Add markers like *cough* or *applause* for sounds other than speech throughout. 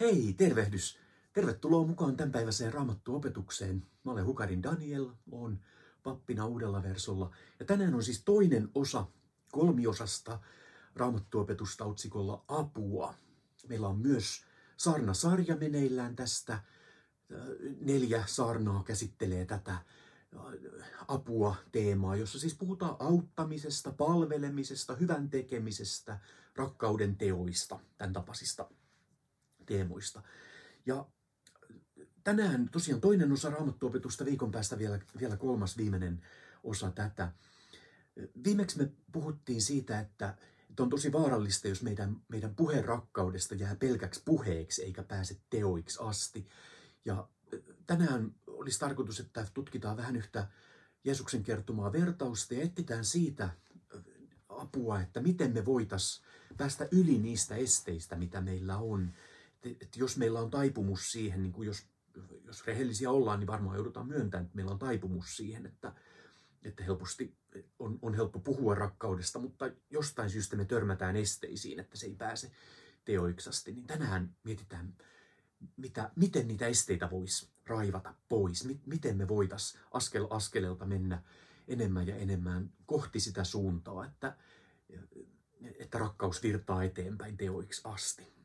Hei, tervehdys! Tervetuloa mukaan tämänpäiväiseen Raamattu-opetukseen. Mä olen Hukarin Daniel, olen pappina uudella versolla. Ja tänään on siis toinen osa kolmiosasta Raamattuopetusta otsikolla Apua. Meillä on myös saarnasarja meneillään tästä. Neljä saarnaa käsittelee tätä apua teemaa, jossa siis puhutaan auttamisesta, palvelemisesta, hyvän tekemisestä, rakkauden teoista, tämän tapaisista teemoista. Ja tänään tosiaan toinen osa raamattuopetusta, viikon päästä vielä, vielä kolmas viimeinen osa tätä. Viimeksi me puhuttiin siitä, että, että on tosi vaarallista, jos meidän, meidän puheen rakkaudesta jää pelkäksi puheeksi eikä pääse teoiksi asti. Ja tänään olisi tarkoitus, että tutkitaan vähän yhtä Jeesuksen kertomaa vertausta ja etsitään siitä apua, että miten me voitaisiin päästä yli niistä esteistä, mitä meillä on. Että jos meillä on taipumus siihen, niin kuin jos, jos rehellisiä ollaan, niin varmaan joudutaan myöntämään, että meillä on taipumus siihen, että, että helposti on, on helppo puhua rakkaudesta, mutta jostain syystä me törmätään esteisiin, että se ei pääse teoiksasti. Niin tänään mietitään, mitä, miten niitä esteitä voisi raivata pois, miten me voitaisiin askel askeleelta mennä enemmän ja enemmän kohti sitä suuntaa, että, että rakkaus virtaa eteenpäin teoiksi asti.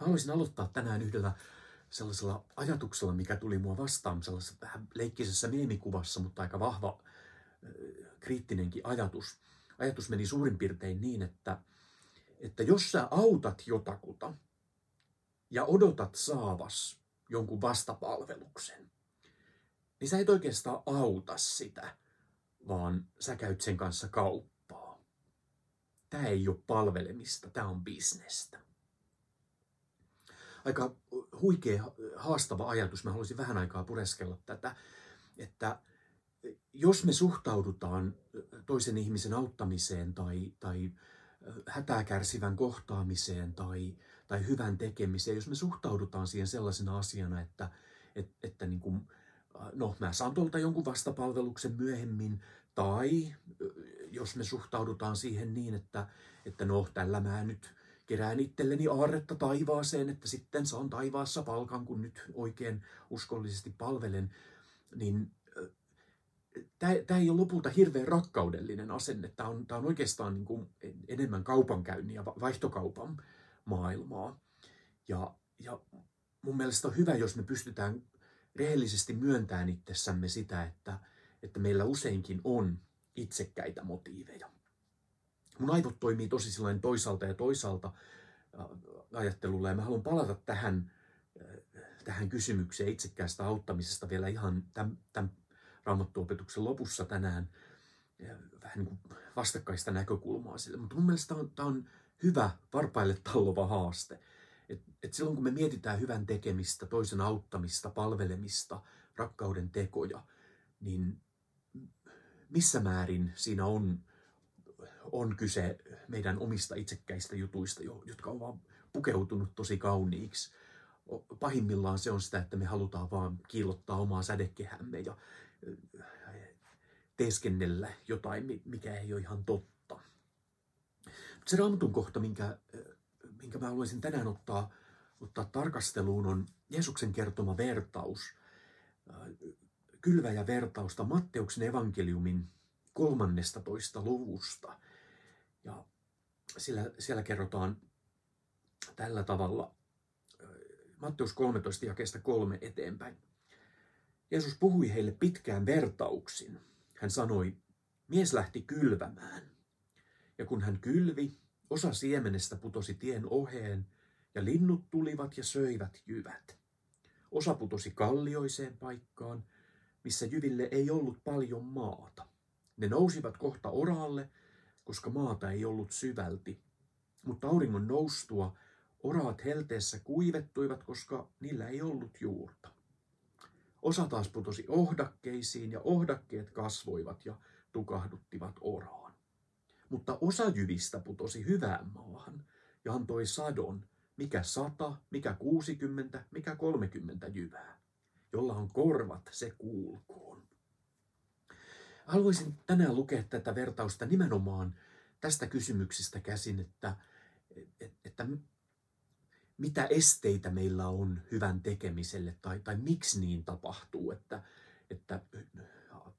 Mä haluaisin aloittaa tänään yhdellä sellaisella ajatuksella, mikä tuli mua vastaan, sellaisessa vähän leikkisessä meemikuvassa, mutta aika vahva kriittinenkin ajatus. Ajatus meni suurin piirtein niin, että, että jos sä autat jotakuta ja odotat saavas jonkun vastapalveluksen, niin sä et oikeastaan auta sitä, vaan sä käyt sen kanssa kauppaa. Tämä ei ole palvelemista, tämä on bisnestä. Aika huikea, haastava ajatus. Mä haluaisin vähän aikaa pureskella tätä, että jos me suhtaudutaan toisen ihmisen auttamiseen tai, tai hätää kärsivän kohtaamiseen tai, tai hyvän tekemiseen, jos me suhtaudutaan siihen sellaisena asiana, että, että, että niin kuin, no mä saan tuolta jonkun vastapalveluksen myöhemmin, tai jos me suhtaudutaan siihen niin, että, että no tällä mä nyt kerään itselleni aarretta taivaaseen, että sitten saan taivaassa palkan, kun nyt oikein uskollisesti palvelen, niin tämä ei ole lopulta hirveän rakkaudellinen asenne. Tämä on, tämä on oikeastaan niin kuin enemmän kaupankäynnin ja vaihtokaupan maailmaa. Ja, ja mun mielestä on hyvä, jos me pystytään rehellisesti myöntämään itsessämme sitä, että, että meillä useinkin on itsekkäitä motiiveja. Mun aivot toimii tosi sellainen toisaalta ja toisaalta ajattelulla, ja mä haluan palata tähän, tähän kysymykseen itsekkäästä auttamisesta vielä ihan tämän, tämän raamattuopetuksen lopussa tänään vähän niin kuin vastakkaista näkökulmaa sille. Mutta mun mielestä tämä on, tämä on hyvä varpaille tallova haaste. Et, et silloin kun me mietitään hyvän tekemistä, toisen auttamista, palvelemista, rakkauden tekoja, niin missä määrin siinä on, on kyse meidän omista itsekkäistä jutuista, jotka on vaan pukeutunut tosi kauniiksi. Pahimmillaan se on sitä, että me halutaan vaan kiillottaa omaa sädekehämme ja teeskennellä jotain, mikä ei ole ihan totta. Se raamatun kohta, minkä, minkä mä haluaisin tänään ottaa, ottaa tarkasteluun, on Jeesuksen kertoma vertaus, kylväjä vertausta Matteuksen evankeliumin 13. luvusta. Ja siellä, siellä kerrotaan tällä tavalla Matteus 13 jakeesta kolme eteenpäin. Jeesus puhui heille pitkään vertauksin. Hän sanoi, mies lähti kylvämään. Ja kun hän kylvi, osa siemenestä putosi tien oheen, ja linnut tulivat ja söivät jyvät. Osa putosi kallioiseen paikkaan, missä jyville ei ollut paljon maata. Ne nousivat kohta oraalle, koska maata ei ollut syvälti. Mutta auringon noustua oraat helteessä kuivettuivat, koska niillä ei ollut juurta. Osa taas putosi ohdakkeisiin ja ohdakkeet kasvoivat ja tukahduttivat oraan. Mutta osa jyvistä putosi hyvään maahan ja antoi sadon, mikä sata, mikä kuusikymmentä, mikä kolmekymmentä jyvää. Jolla on korvat, se kuulkoon. Haluaisin tänään lukea tätä vertausta nimenomaan tästä kysymyksestä käsin, että, että mitä esteitä meillä on hyvän tekemiselle tai, tai miksi niin tapahtuu, että, että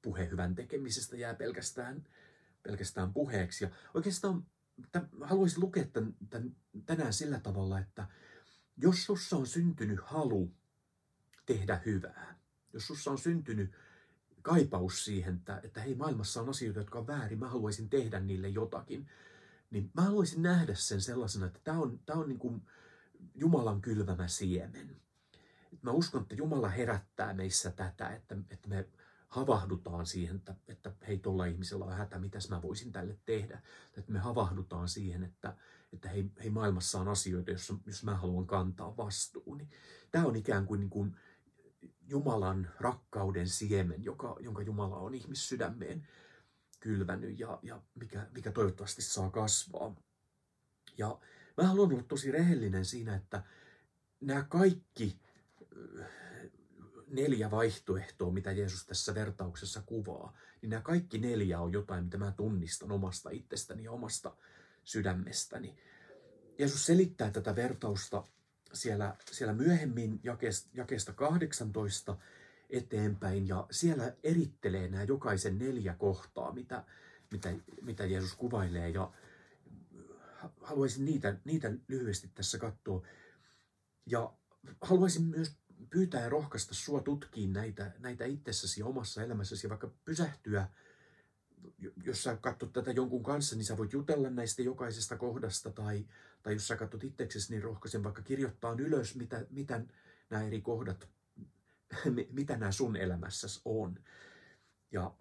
puhe hyvän tekemisestä jää pelkästään, pelkästään puheeksi. Ja oikeastaan tämän, haluaisin lukea tämän, tämän, tänään sillä tavalla, että jos sussa on syntynyt halu tehdä hyvää, jos sussa on syntynyt kaipaus siihen, että, että hei, maailmassa on asioita, jotka on väärin, mä haluaisin tehdä niille jotakin, niin mä haluaisin nähdä sen sellaisena, että tämä on, tämä on niin kuin Jumalan kylvämä siemen. Mä uskon, että Jumala herättää meissä tätä, että, että me havahdutaan siihen, että, että hei, tuolla ihmisellä on hätä, mitäs mä voisin tälle tehdä. Että me havahdutaan siihen, että, että hei, hei maailmassa on asioita, jos, jos mä haluan kantaa vastuun. Niin tämä on ikään kuin, niin kuin Jumalan rakkauden siemen, joka, jonka Jumala on ihmissydämeen kylvänyt ja, ja mikä, mikä toivottavasti saa kasvaa. Ja mä haluan olla tosi rehellinen siinä, että nämä kaikki neljä vaihtoehtoa, mitä Jeesus tässä vertauksessa kuvaa, niin nämä kaikki neljä on jotain, mitä mä tunnistan omasta itsestäni ja omasta sydämestäni. Jeesus selittää tätä vertausta siellä, siellä myöhemmin jakeesta, jakeesta 18 eteenpäin ja siellä erittelee nämä jokaisen neljä kohtaa, mitä, mitä, mitä Jeesus kuvailee ja haluaisin niitä, niitä lyhyesti tässä katsoa. Ja haluaisin myös pyytää ja rohkaista sua tutkiin näitä, näitä itsessäsi omassa elämässäsi ja vaikka pysähtyä, jos sä katsot tätä jonkun kanssa, niin sä voit jutella näistä jokaisesta kohdasta tai, tai jos sä katsot itseksesi, niin rohkaisen vaikka kirjoittaa ylös, mitä, mitä nämä eri kohdat, *laughs* mitä nämä sun elämässäsi on. Ja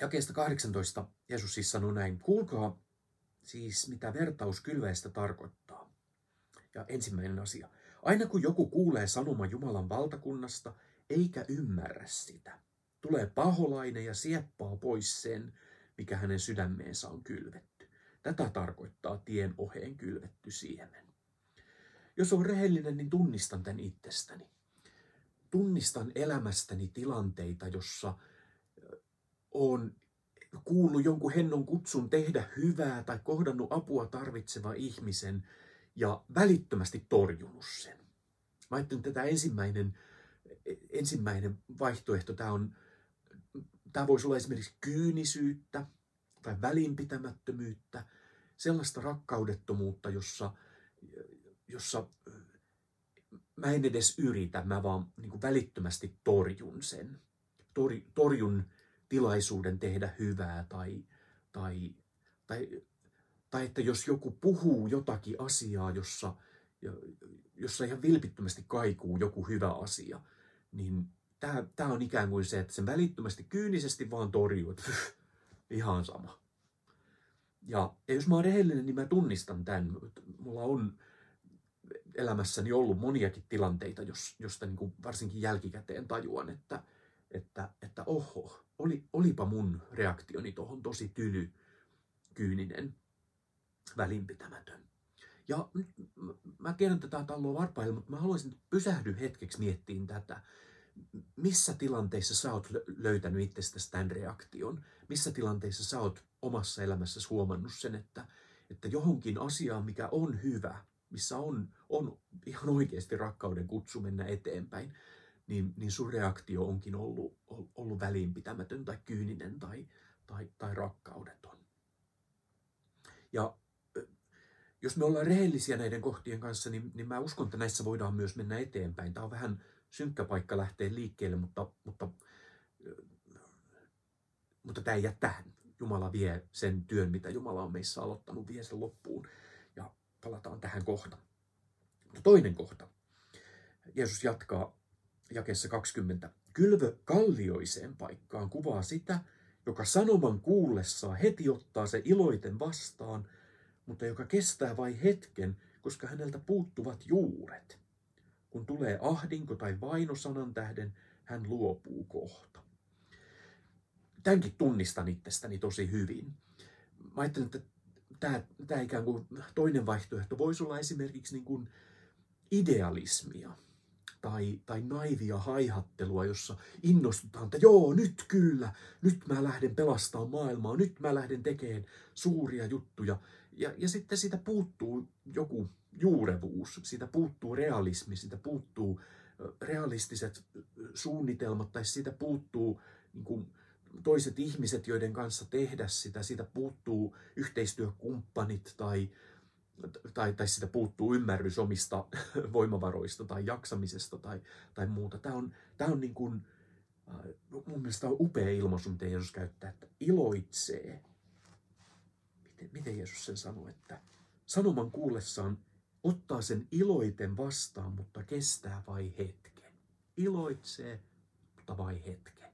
jakeesta 18 Jeesus siis sanoo näin, kuulkaa siis mitä vertaus kylväistä tarkoittaa. Ja ensimmäinen asia, Aina kun joku kuulee sanoma Jumalan valtakunnasta, eikä ymmärrä sitä, tulee paholainen ja sieppaa pois sen, mikä hänen sydämeensä on kylvetty. Tätä tarkoittaa tien oheen kylvetty siemen. Jos on rehellinen, niin tunnistan tämän itsestäni. Tunnistan elämästäni tilanteita, jossa on kuullut jonkun hennon kutsun tehdä hyvää tai kohdannut apua tarvitseva ihmisen – ja välittömästi torjunut sen. Mä ajattelin, että tämä ensimmäinen, ensimmäinen vaihtoehto, tämä, on, tämä voisi olla esimerkiksi kyynisyyttä tai välinpitämättömyyttä, sellaista rakkaudettomuutta, jossa, jossa mä en edes yritä, mä vaan niin välittömästi torjun sen. Tor, torjun tilaisuuden tehdä hyvää tai, tai, tai tai että jos joku puhuu jotakin asiaa, jossa, jossa ihan vilpittömästi kaikuu joku hyvä asia, niin tämä on ikään kuin se, että sen välittömästi kyynisesti vaan torjuu, että *laughs* ihan sama. Ja, ja jos mä oon rehellinen, niin mä tunnistan tämän. Mulla on elämässäni ollut moniakin tilanteita, jos, josta niin kuin varsinkin jälkikäteen tajuan, että, että, että oho, oli, olipa mun reaktioni tuohon tosi tyly, kyyninen välinpitämätön. Ja mä tiedän tätä talloa varpaille, mutta mä haluaisin pysähdy hetkeksi miettiin tätä. Missä tilanteissa sä oot löytänyt itsestäsi tämän reaktion? Missä tilanteissa sä oot omassa elämässäsi huomannut sen, että, että johonkin asiaan, mikä on hyvä, missä on, on ihan oikeasti rakkauden kutsu mennä eteenpäin, niin, niin sun reaktio onkin ollut, ollut välinpitämätön tai kyyninen tai, tai, tai rakkaudeton. Ja jos me ollaan rehellisiä näiden kohtien kanssa, niin, niin mä uskon, että näissä voidaan myös mennä eteenpäin. Tämä on vähän synkkä paikka lähteä liikkeelle, mutta, mutta, mutta tämä ei jää tähän. Jumala vie sen työn, mitä Jumala on meissä aloittanut, vie sen loppuun. Ja palataan tähän kohta. Toinen kohta. Jeesus jatkaa jakeessa 20. Kylvö kallioiseen paikkaan kuvaa sitä, joka sanoman kuullessaan heti ottaa se iloiten vastaan – mutta joka kestää vain hetken, koska häneltä puuttuvat juuret. Kun tulee ahdinko tai vaino sanan tähden, hän luopuu kohta. Tämänkin tunnistan itsestäni tosi hyvin. Mä ajattelen, että tämä, tämä ikään kuin toinen vaihtoehto voisi olla esimerkiksi niin kuin idealismia tai, tai naivia haihattelua, jossa innostutaan, että joo, nyt kyllä, nyt mä lähden pelastamaan maailmaa, nyt mä lähden tekemään suuria juttuja. Ja, ja sitten siitä puuttuu joku, juurevuus, siitä puuttuu realismi, siitä puuttuu realistiset suunnitelmat tai siitä puuttuu niin kuin, toiset ihmiset, joiden kanssa tehdä sitä, siitä puuttuu yhteistyökumppanit tai, tai, tai sitä puuttuu ymmärrys omista *laughs* voimavaroista tai jaksamisesta tai, tai muuta. Tämä on, tämä on niin kuin, mun mielestä on upea ilmaisu, miten Jeesus käyttää, että iloitsee. Miten, miten Jeesus sen sanoo, että sanoman kuullessaan ottaa sen iloiten vastaan, mutta kestää vain hetken. Iloitsee, mutta vain hetken.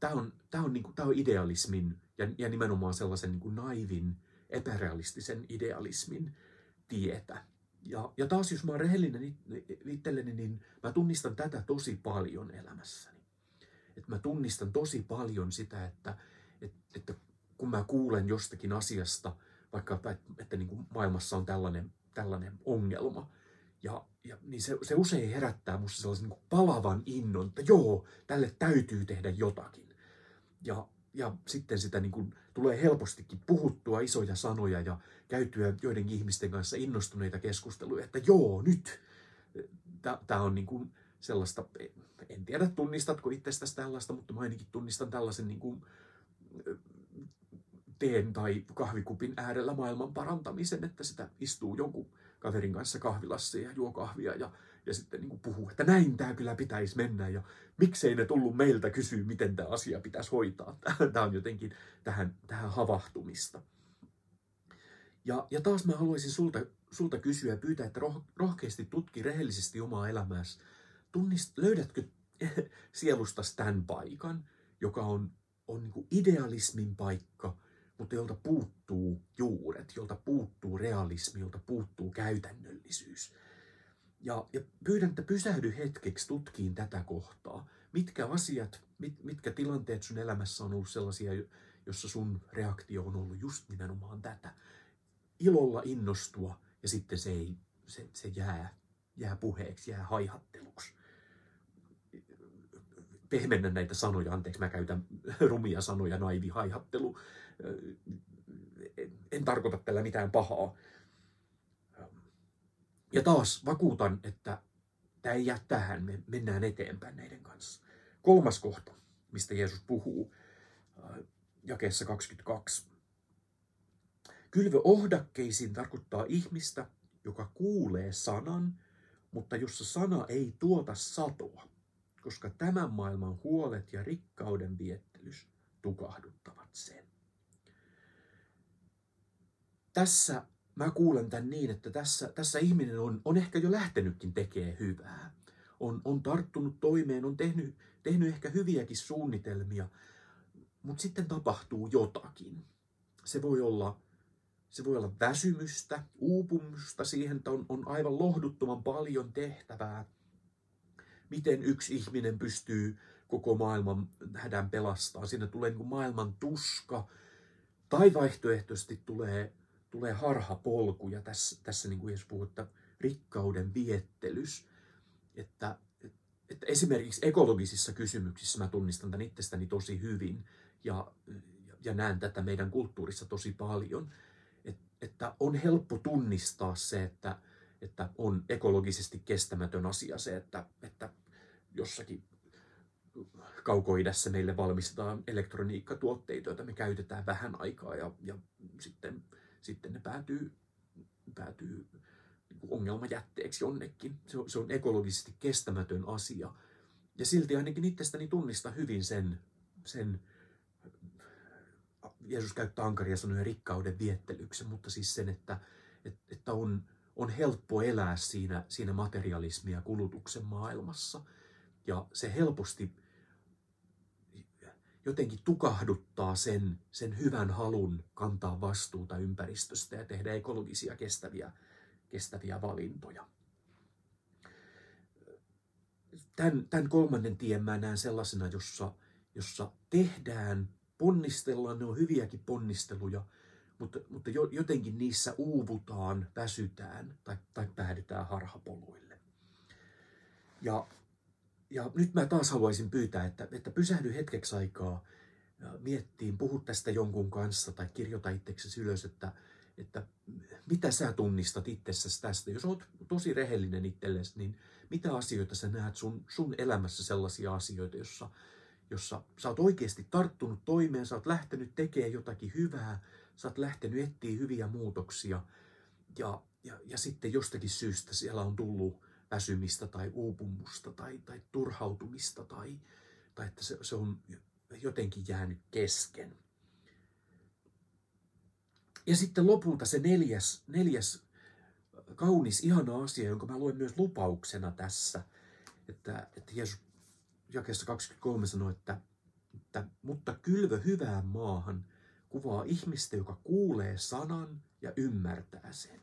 Tämä on, tämä on, niin kuin, tämä on idealismin ja, ja nimenomaan sellaisen niin kuin naivin, epärealistisen idealismin tietä. Ja, ja taas jos mä oon rehellinen itselleni, niin mä tunnistan tätä tosi paljon elämässäni. Että mä tunnistan tosi paljon sitä, että, että, että kun mä kuulen jostakin asiasta, vaikka että, että niin kuin maailmassa on tällainen tällainen ongelma. Ja, ja niin se, se usein herättää minusta sellaisen niin palavan innon, että joo, tälle täytyy tehdä jotakin. Ja, ja sitten sitä niin kuin, tulee helpostikin puhuttua isoja sanoja ja käytyä joidenkin ihmisten kanssa innostuneita keskusteluja, että joo, nyt. Tämä on niin kuin sellaista, en tiedä tunnistatko itsestäsi tällaista, mutta mä ainakin tunnistan tällaisen niin kuin, teen tai kahvikupin äärellä maailman parantamisen, että sitä istuu jonkun kaverin kanssa kahvilassa ja juo kahvia ja, ja sitten niin puhuu, että näin tämä kyllä pitäisi mennä ja miksei ne tullut meiltä kysyä, miten tämä asia pitäisi hoitaa. *laughs* Tämä on jotenkin tähän, tähän havahtumista. Ja, ja taas mä haluaisin sulta, sulta kysyä ja pyytää, että roh, rohkeasti tutki rehellisesti omaa elämääsi. Tunnist, löydätkö *laughs* sielusta tämän paikan, joka on, on niin idealismin paikka – mutta jolta puuttuu juuret, jolta puuttuu realismi, jolta puuttuu käytännöllisyys. Ja, ja pyydän, että pysähdy hetkeksi tutkiin tätä kohtaa. Mitkä asiat, mit, mitkä tilanteet sun elämässä on ollut sellaisia, jossa sun reaktio on ollut just nimenomaan tätä. Ilolla innostua ja sitten se, ei, se, se jää, jää puheeksi, jää haihatteluksi pehmennä näitä sanoja, anteeksi mä käytän rumia sanoja, naivi haihattelu, en tarkoita tällä mitään pahaa. Ja taas vakuutan, että tämä ei jää tähän, me mennään eteenpäin näiden kanssa. Kolmas kohta, mistä Jeesus puhuu, jakeessa 22. Kylvö ohdakkeisiin tarkoittaa ihmistä, joka kuulee sanan, mutta jossa sana ei tuota satoa, koska tämän maailman huolet ja rikkauden viettelys tukahduttavat sen tässä mä kuulen tämän niin, että tässä, tässä ihminen on, on ehkä jo lähtenytkin tekemään hyvää. On, on tarttunut toimeen, on tehnyt, tehnyt ehkä hyviäkin suunnitelmia, mutta sitten tapahtuu jotakin. Se voi olla, se voi olla väsymystä, uupumusta siihen, että on, on aivan lohduttoman paljon tehtävää. Miten yksi ihminen pystyy koko maailman hädän pelastamaan. Siinä tulee niin kuin maailman tuska, tai vaihtoehtoisesti tulee tulee harhapolkuja tässä, tässä niin kuin jos puhutaan rikkauden viettelys, että, että esimerkiksi ekologisissa kysymyksissä mä tunnistan tämän itsestäni tosi hyvin ja, ja näen tätä meidän kulttuurissa tosi paljon, että, että on helppo tunnistaa se, että, että on ekologisesti kestämätön asia se, että, että jossakin kaukoidässä meille valmistetaan elektroniikkatuotteita, joita me käytetään vähän aikaa ja, ja sitten sitten ne päätyy, päätyy niin ongelmajätteeksi jonnekin. Se on, se on ekologisesti kestämätön asia. Ja silti ainakin itsestäni tunnista hyvin sen, sen Jeesus käyttää ankaria sanoja rikkauden viettelyksen, mutta siis sen, että, että on, on helppo elää siinä, siinä materialismia kulutuksen maailmassa. Ja se helposti jotenkin tukahduttaa sen, sen hyvän halun kantaa vastuuta ympäristöstä ja tehdä ekologisia kestäviä, kestäviä valintoja. Tämän, tämän kolmannen tien mä näen sellaisena, jossa, jossa tehdään, ponnistellaan, ne on hyviäkin ponnisteluja, mutta, mutta jotenkin niissä uuvutaan, väsytään tai, tai päädytään harhapoluille. Ja ja nyt mä taas haluaisin pyytää, että, että pysähdy hetkeksi aikaa miettiin, puhu tästä jonkun kanssa tai kirjoita itseksesi ylös, että, että mitä sä tunnistat itsessäsi tästä? Jos oot tosi rehellinen itsellesi, niin mitä asioita sä näet sun, sun elämässä sellaisia asioita, jossa, jossa sä oot oikeasti tarttunut toimeen, sä oot lähtenyt tekemään jotakin hyvää, sä oot lähtenyt etsiä hyviä muutoksia ja, ja, ja sitten jostakin syystä siellä on tullut väsymistä tai uupumusta tai, tai turhautumista tai, tai että se, se on jotenkin jäänyt kesken. Ja sitten lopulta se neljäs, neljäs kaunis, ihana asia, jonka mä luen myös lupauksena tässä, että, että Jeesus jakeessa 23 sanoi, että, että mutta kylvö hyvään maahan kuvaa ihmistä, joka kuulee sanan ja ymmärtää sen.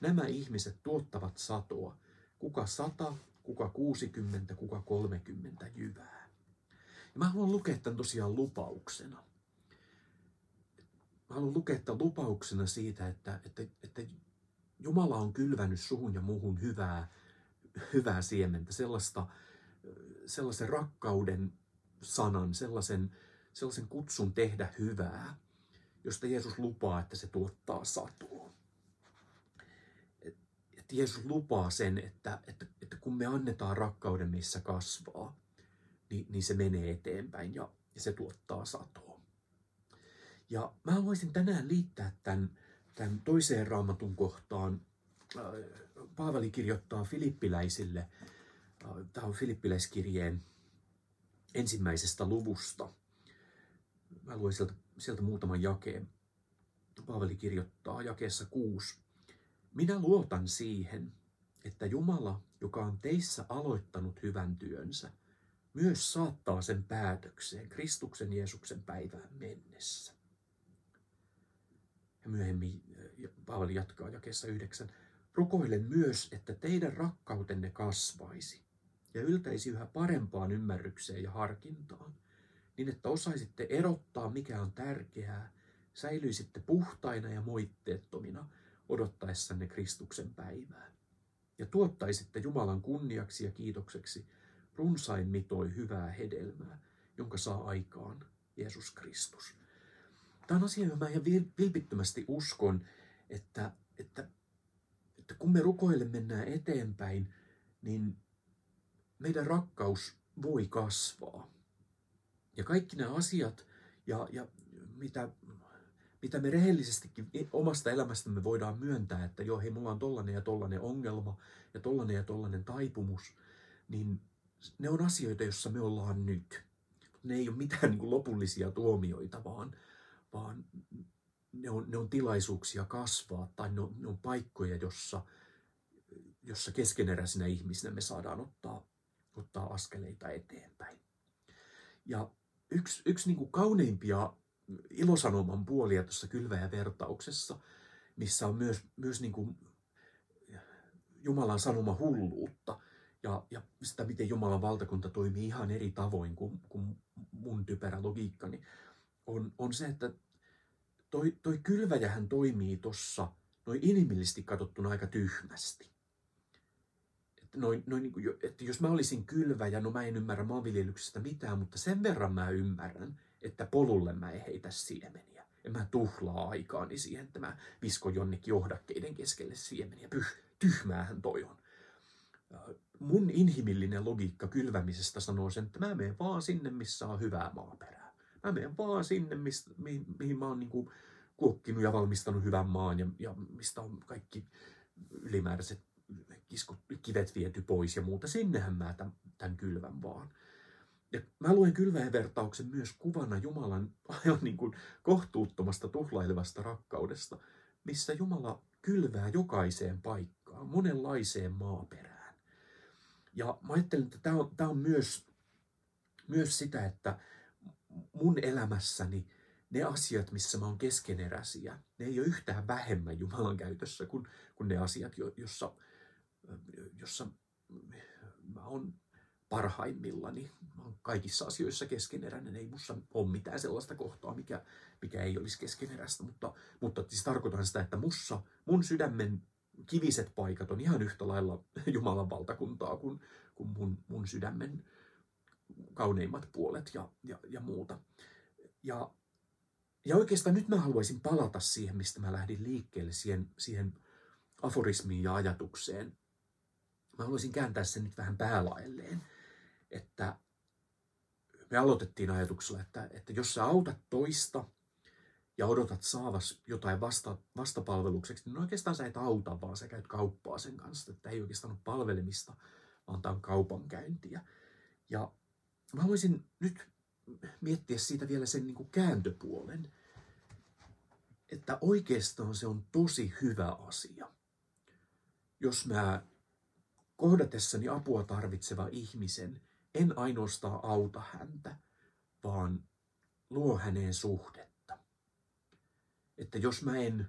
Nämä ihmiset tuottavat satoa, kuka sata, kuka 60, kuka 30 jyvää. Ja mä haluan lukea tämän tosiaan lupauksena. Mä haluan lukea tämän lupauksena siitä, että, että, että Jumala on kylvänyt suhun ja muuhun hyvää, hyvää siementä, sellaista, sellaisen rakkauden sanan, sellaisen, sellaisen kutsun tehdä hyvää, josta Jeesus lupaa, että se tuottaa satoa. Että Jeesus lupaa sen, että, että, että kun me annetaan rakkauden, missä kasvaa, niin, niin se menee eteenpäin ja, ja se tuottaa satoa. Ja mä haluaisin tänään liittää tämän, tämän toiseen raamatun kohtaan. Äh, Paavali kirjoittaa filippiläisille, äh, tämä on filippiläiskirjeen ensimmäisestä luvusta. Mä luen sieltä, sieltä muutaman jakeen. Paavali kirjoittaa jakeessa kuusi. Minä luotan siihen, että Jumala, joka on teissä aloittanut hyvän työnsä, myös saattaa sen päätökseen Kristuksen Jeesuksen päivään mennessä. Ja myöhemmin Paavali jatkaa jakeessa yhdeksän. Rukoilen myös, että teidän rakkautenne kasvaisi ja yltäisi yhä parempaan ymmärrykseen ja harkintaan, niin että osaisitte erottaa, mikä on tärkeää, säilyisitte puhtaina ja moitteettomina odottaessanne Kristuksen päivää. Ja tuottaisitte Jumalan kunniaksi ja kiitokseksi runsain mitoi hyvää hedelmää, jonka saa aikaan Jeesus Kristus. Tämä on asia, johon mä ihan vilpittömästi uskon, että, että, että kun me rukoille mennään eteenpäin, niin meidän rakkaus voi kasvaa. Ja kaikki nämä asiat, ja, ja mitä, mitä me rehellisestikin omasta elämästämme voidaan myöntää, että joo, hei, mulla on tollanen ja tollanen ongelma, ja tollanen ja tollanen taipumus, niin ne on asioita, joissa me ollaan nyt. Ne ei ole mitään niin kuin lopullisia tuomioita, vaan, vaan ne on, ne on tilaisuuksia kasvaa tai ne on, ne on paikkoja, jossa, jossa keskeneräisinä ihmisinä me saadaan ottaa, ottaa askeleita eteenpäin. Ja yksi, yksi niin kuin kauneimpia ilosanoman puolia tuossa kylväjävertauksessa, missä on myös, myös niin kuin Jumalan sanoma hulluutta ja, ja sitä, miten Jumalan valtakunta toimii ihan eri tavoin kuin, kuin mun typerä logiikkani, on, on se, että toi, toi kylväjähän toimii tuossa noin inhimillisesti katsottuna aika tyhmästi. Noin, noin niin kuin, että jos mä olisin kylväjä, no mä en ymmärrä maanviljelyksestä mitään, mutta sen verran mä ymmärrän, että polulle mä en heitä siemeniä. En mä tuhlaa aikaani siihen, että mä viskon jonnekin johdakkeiden keskelle siemeniä. Pyh, tyhmäähän toi on. Mun inhimillinen logiikka kylvämisestä sanoo sen, että mä menen vaan sinne, missä on hyvää maaperää. Mä menen vaan sinne, mistä, mihin, mihin mä oon niin kuokkinut ja valmistanut hyvän maan ja, ja mistä on kaikki ylimääräiset kiskut, kivet viety pois ja muuta. Sinnehän mä tämän, tämän kylvän vaan. Ja mä luen kylväjän vertauksen myös kuvana Jumalan aivan niin kuin kohtuuttomasta tuhlailevasta rakkaudesta, missä Jumala kylvää jokaiseen paikkaan, monenlaiseen maaperään. Ja mä ajattelen, että tämä on, tämä on myös, myös sitä, että mun elämässäni ne asiat, missä mä oon keskeneräisiä, ne ei ole yhtään vähemmän Jumalan käytössä kuin, kuin ne asiat, jossa, jossa mä oon parhaimmillani. Mä oon kaikissa asioissa keskeneräinen. Ei mussa ole mitään sellaista kohtaa, mikä, mikä ei olisi keskeneräistä, mutta, mutta siis tarkoitan sitä, että mussa, mun sydämen kiviset paikat on ihan yhtä lailla *laughs* Jumalan valtakuntaa kuin, kuin mun, mun sydämen kauneimmat puolet ja, ja, ja muuta. Ja, ja oikeastaan nyt mä haluaisin palata siihen, mistä mä lähdin liikkeelle, siihen, siihen aforismiin ja ajatukseen. Mä haluaisin kääntää sen nyt vähän päälaelleen, että me aloitettiin ajatuksella, että, että jos sä autat toista ja odotat saavas jotain vasta, vastapalvelukseksi, niin oikeastaan sä et auta, vaan sä käyt kauppaa sen kanssa. Että ei oikeastaan ole palvelemista, vaan tämä on kaupankäyntiä. Ja mä haluaisin nyt miettiä siitä vielä sen niin kuin kääntöpuolen, että oikeastaan se on tosi hyvä asia, jos mä kohdatessani apua tarvitseva ihmisen en ainoastaan auta häntä, vaan luo häneen suhdetta. Että jos mä en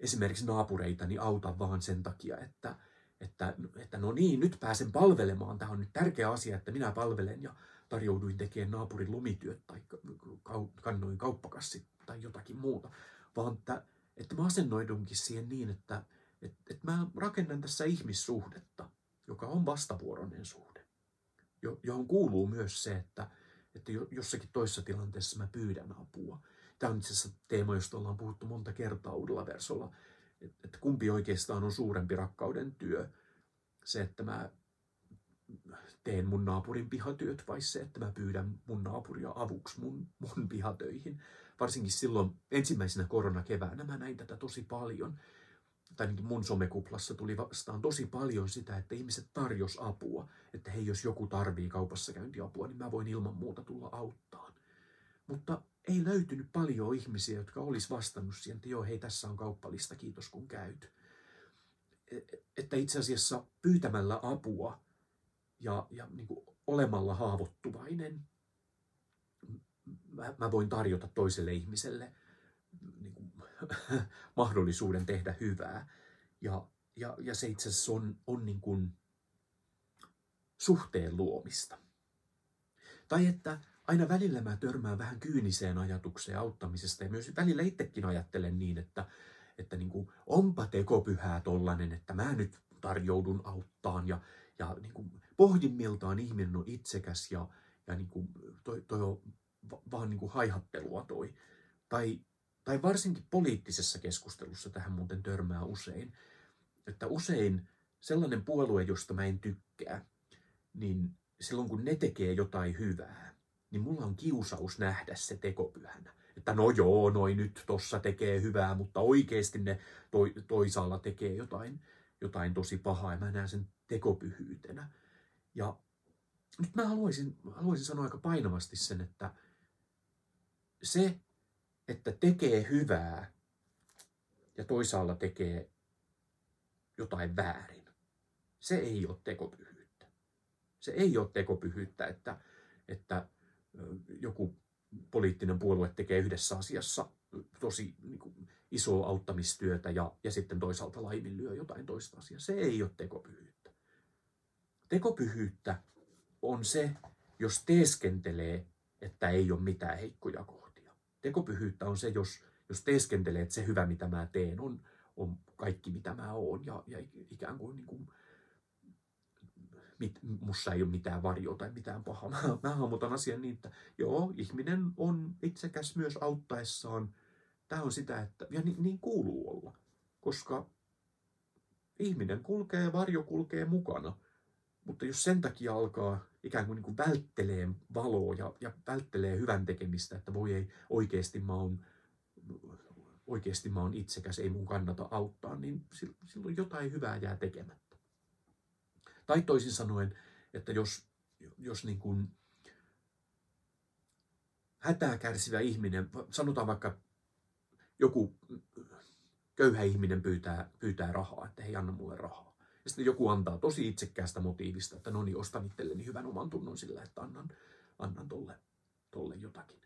esimerkiksi naapureitani auta vaan sen takia, että, että, että no niin, nyt pääsen palvelemaan, tämä on nyt tärkeä asia, että minä palvelen ja tarjouduin tekemään naapurin lumityöt tai kannoin kauppakassit tai jotakin muuta, vaan että, että mä asennoidunkin siihen niin, että, että, että mä rakennan tässä ihmissuhdetta, joka on vastavuoroinen suhde, johon kuuluu myös se, että, että jossakin toisessa tilanteessa mä pyydän apua. Tämä on itse asiassa teema, josta ollaan puhuttu monta kertaa uudella versolla, että kumpi oikeastaan on suurempi rakkauden työ. Se, että mä teen mun naapurin pihatyöt vai se, että mä pyydän mun naapuria avuksi mun, mun pihatöihin. Varsinkin silloin ensimmäisenä koronakeväänä mä näin tätä tosi paljon. Tai niin mun somekuplassa tuli vastaan tosi paljon sitä, että ihmiset tarjos apua. Että hei, jos joku tarvii kaupassa käyntiapua, niin mä voin ilman muuta tulla auttaan. Mutta ei löytynyt paljon ihmisiä, jotka olisi vastannut siihen, että joo, hei, tässä on kauppalista, kiitos kun käyt. E, että itse asiassa pyytämällä apua ja, ja niin kuin olemalla haavoittuvainen, mä, mä voin tarjota toiselle ihmiselle niin *laughs* mahdollisuuden tehdä hyvää. Ja, ja, ja se itse asiassa on, on niin kuin suhteen luomista. Tai että aina välillä mä törmään vähän kyyniseen ajatukseen auttamisesta ja myös välillä itsekin ajattelen niin, että, että niin kuin, onpa tekopyhää tollanen, että mä nyt tarjoudun auttaan ja, ja niin kuin, pohjimmiltaan ihminen on itsekäs ja, ja niin kuin, toi, toi on vaan niin kuin haihattelua toi. Tai, tai varsinkin poliittisessa keskustelussa tähän muuten törmää usein, että usein sellainen puolue, josta mä en tykkää, niin silloin kun ne tekee jotain hyvää, niin mulla on kiusaus nähdä se tekopyhänä. Että no joo, noi nyt tossa tekee hyvää, mutta oikeasti ne toi, toisaalla tekee jotain, jotain tosi pahaa ja mä näen sen tekopyhyytenä. Ja nyt mä haluaisin, haluaisin sanoa aika painavasti sen, että se, että tekee hyvää ja toisaalla tekee jotain väärin, se ei ole tekopyhyyttä. Se ei ole tekopyhyyttä, että, että joku poliittinen puolue tekee yhdessä asiassa tosi niin kuin, isoa auttamistyötä ja, ja sitten toisaalta laiminlyö jotain toista asiaa. Se ei ole tekopyhyyttä. Tekopyhyyttä on se, jos teeskentelee, että ei ole mitään heikkoja kohtia. Tekopyhyyttä on se, jos, jos teeskentelee, että se hyvä, mitä mä teen, on, on kaikki, mitä mä oon. Ja, ja ikään kuin, niin kuin mit, mussa ei ole mitään varjoa tai mitään pahaa. Mä, mä hahmotan asian niin, että joo, ihminen on itsekäs myös auttaessaan. Tämä on sitä, että, ja niin, niin kuuluu olla, koska ihminen kulkee, varjo kulkee mukana. Mutta jos sen takia alkaa ikään kuin, niin kuin välttelee valoa ja, ja välttelee hyvän tekemistä, että voi ei, oikeasti mä oon, oikeasti mä oon itsekäs, ei mun kannata auttaa, niin silloin jotain hyvää jää tekemättä. Tai toisin sanoen, että jos, jos niin kuin hätää kärsivä ihminen, sanotaan vaikka joku köyhä ihminen pyytää, pyytää rahaa, että hei anna mulle rahaa ja sitten joku antaa tosi itsekkäästä motiivista, että no niin, ostan itselleni hyvän oman tunnon sillä, että annan, annan tolle, tolle jotakin.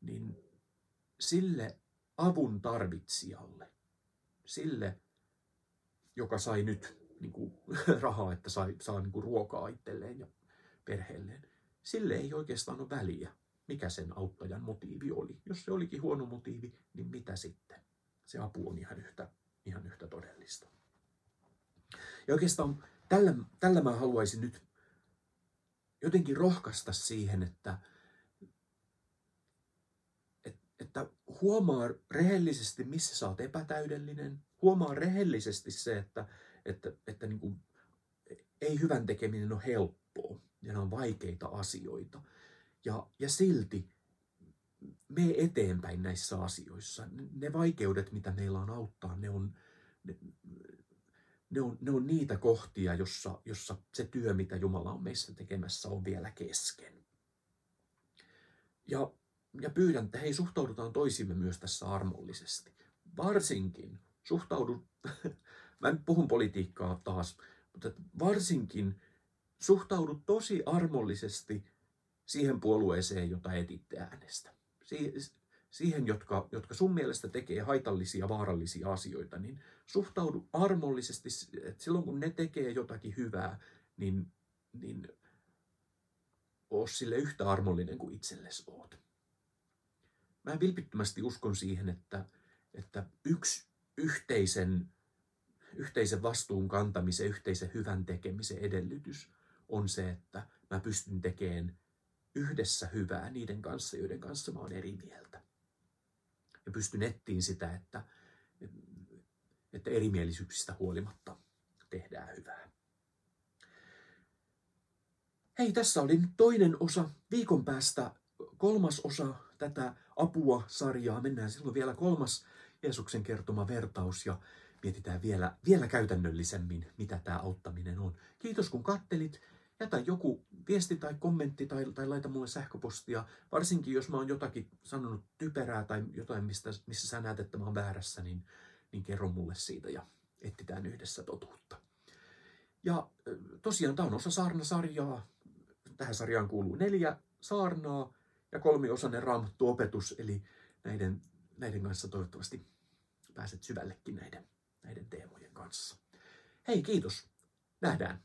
Niin sille avun tarvitsijalle, sille, joka sai nyt niin kuin, *laughs* rahaa, että sai, saa niin kuin, ruokaa itselleen ja perheelleen, sille ei oikeastaan ole väliä, mikä sen auttajan motiivi oli. Jos se olikin huono motiivi, niin mitä sitten? Se apu on ihan yhtä, ihan yhtä todellista. Ja oikeastaan tällä, tällä mä haluaisin nyt jotenkin rohkaista siihen, että et, et että huomaa rehellisesti, missä sä oot epätäydellinen. Huomaa rehellisesti se, että, että, että niin kuin, ei hyvän tekeminen ole helppoa ja ne on vaikeita asioita. Ja, ja silti me eteenpäin näissä asioissa. Ne vaikeudet, mitä meillä on auttaa, ne on, ne on, ne on niitä kohtia, jossa, jossa se työ, mitä Jumala on meissä tekemässä, on vielä kesken. Ja, ja pyydän, että hei, suhtaudutaan toisimme myös tässä armollisesti. Varsinkin, suhtaudu, *laughs* mä nyt puhun politiikkaa taas, mutta varsinkin suhtaudu tosi armollisesti siihen puolueeseen, jota etitte äänestä. Siihen, jotka, jotka sun mielestä tekee haitallisia, vaarallisia asioita, niin suhtaudu armollisesti, että silloin kun ne tekee jotakin hyvää, niin, niin oo sille yhtä armollinen kuin itsellesi oot. Mä vilpittömästi uskon siihen, että, että yksi yhteisen, yhteisen vastuun kantamisen, yhteisen hyvän tekemisen edellytys on se, että mä pystyn tekemään yhdessä hyvää niiden kanssa, joiden kanssa mä oon eri mieltä. Ja pystyn ettiin sitä, että, että erimielisyyksistä huolimatta tehdään hyvää. Hei, tässä oli nyt toinen osa. Viikon päästä kolmas osa tätä apua-sarjaa. Mennään silloin vielä kolmas Jeesuksen kertoma vertaus ja mietitään vielä, vielä käytännöllisemmin, mitä tämä auttaminen on. Kiitos kun kattelit. Jätä joku viesti tai kommentti tai, tai laita mulle sähköpostia. Varsinkin jos mä oon jotakin sanonut typerää tai jotain, mistä, missä sä näet, että mä oon väärässä, niin, niin kerro mulle siitä ja etsitään yhdessä totuutta. Ja tosiaan tämä on osa saarnasarjaa. Tähän sarjaan kuuluu neljä saarnaa ja kolmiosainen raamattu-opetus, eli näiden, näiden kanssa toivottavasti pääset syvällekin näiden, näiden teemojen kanssa. Hei, kiitos. Nähdään.